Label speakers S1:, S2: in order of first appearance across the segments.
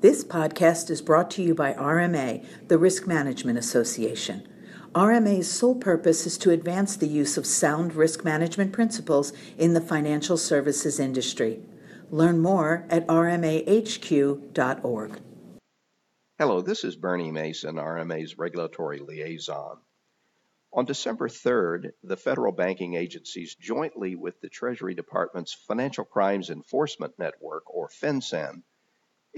S1: This podcast is brought to you by RMA, the Risk Management Association. RMA's sole purpose is to advance the use of sound risk management principles in the financial services industry. Learn more at rmahq.org.
S2: Hello, this is Bernie Mason, RMA's regulatory liaison. On December 3rd, the federal banking agencies, jointly with the Treasury Department's Financial Crimes Enforcement Network, or FinCEN,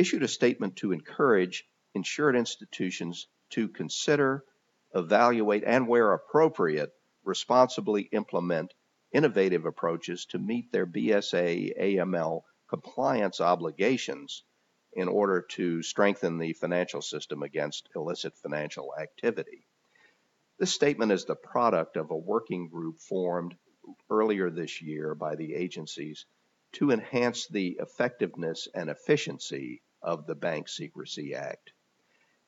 S2: issued a statement to encourage insured institutions to consider, evaluate, and where appropriate, responsibly implement innovative approaches to meet their BSA AML compliance obligations in order to strengthen the financial system against illicit financial activity. This statement is the product of a working group formed earlier this year by the agencies to enhance the effectiveness and efficiency of the Bank Secrecy Act.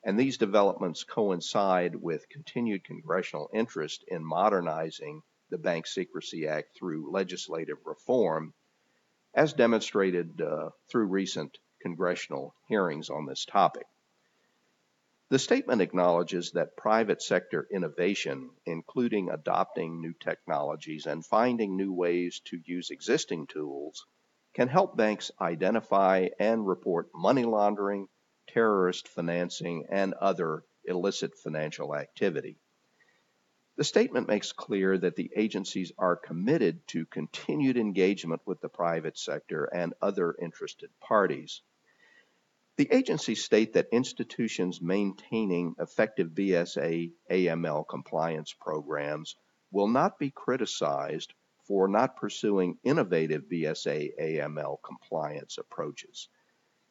S2: And these developments coincide with continued congressional interest in modernizing the Bank Secrecy Act through legislative reform, as demonstrated uh, through recent congressional hearings on this topic. The statement acknowledges that private sector innovation, including adopting new technologies and finding new ways to use existing tools, can help banks identify and report money laundering, terrorist financing, and other illicit financial activity. The statement makes clear that the agencies are committed to continued engagement with the private sector and other interested parties. The agencies state that institutions maintaining effective BSA AML compliance programs will not be criticized for not pursuing innovative BSA AML compliance approaches.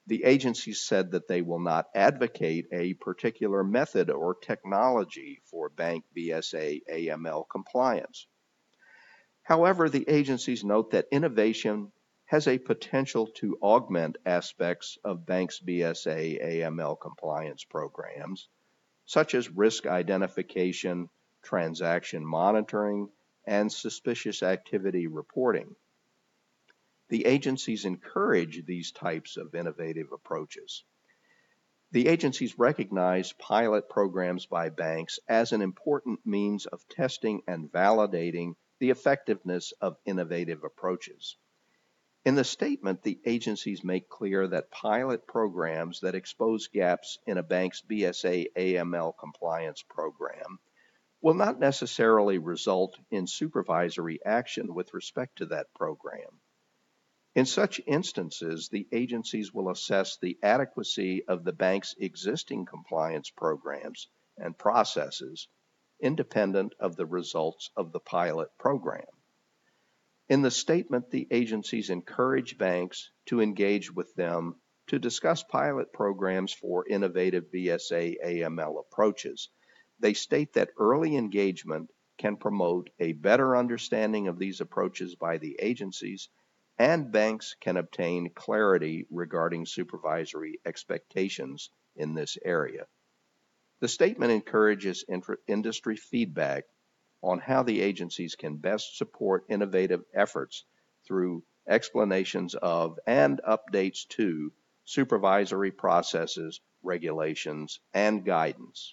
S2: The agency said that they will not advocate a particular method or technology for bank BSA AML compliance. However, the agencies note that innovation has a potential to augment aspects of banks' BSA AML compliance programs, such as risk identification, transaction monitoring, and suspicious activity reporting. The agencies encourage these types of innovative approaches. The agencies recognize pilot programs by banks as an important means of testing and validating the effectiveness of innovative approaches. In the statement, the agencies make clear that pilot programs that expose gaps in a bank's BSA AML compliance program will not necessarily result in supervisory action with respect to that program. In such instances, the agencies will assess the adequacy of the bank's existing compliance programs and processes independent of the results of the pilot program. In the statement, the agencies encourage banks to engage with them to discuss pilot programs for innovative BSA AML approaches they state that early engagement can promote a better understanding of these approaches by the agencies, and banks can obtain clarity regarding supervisory expectations in this area. The statement encourages industry feedback on how the agencies can best support innovative efforts through explanations of and updates to supervisory processes, regulations, and guidance.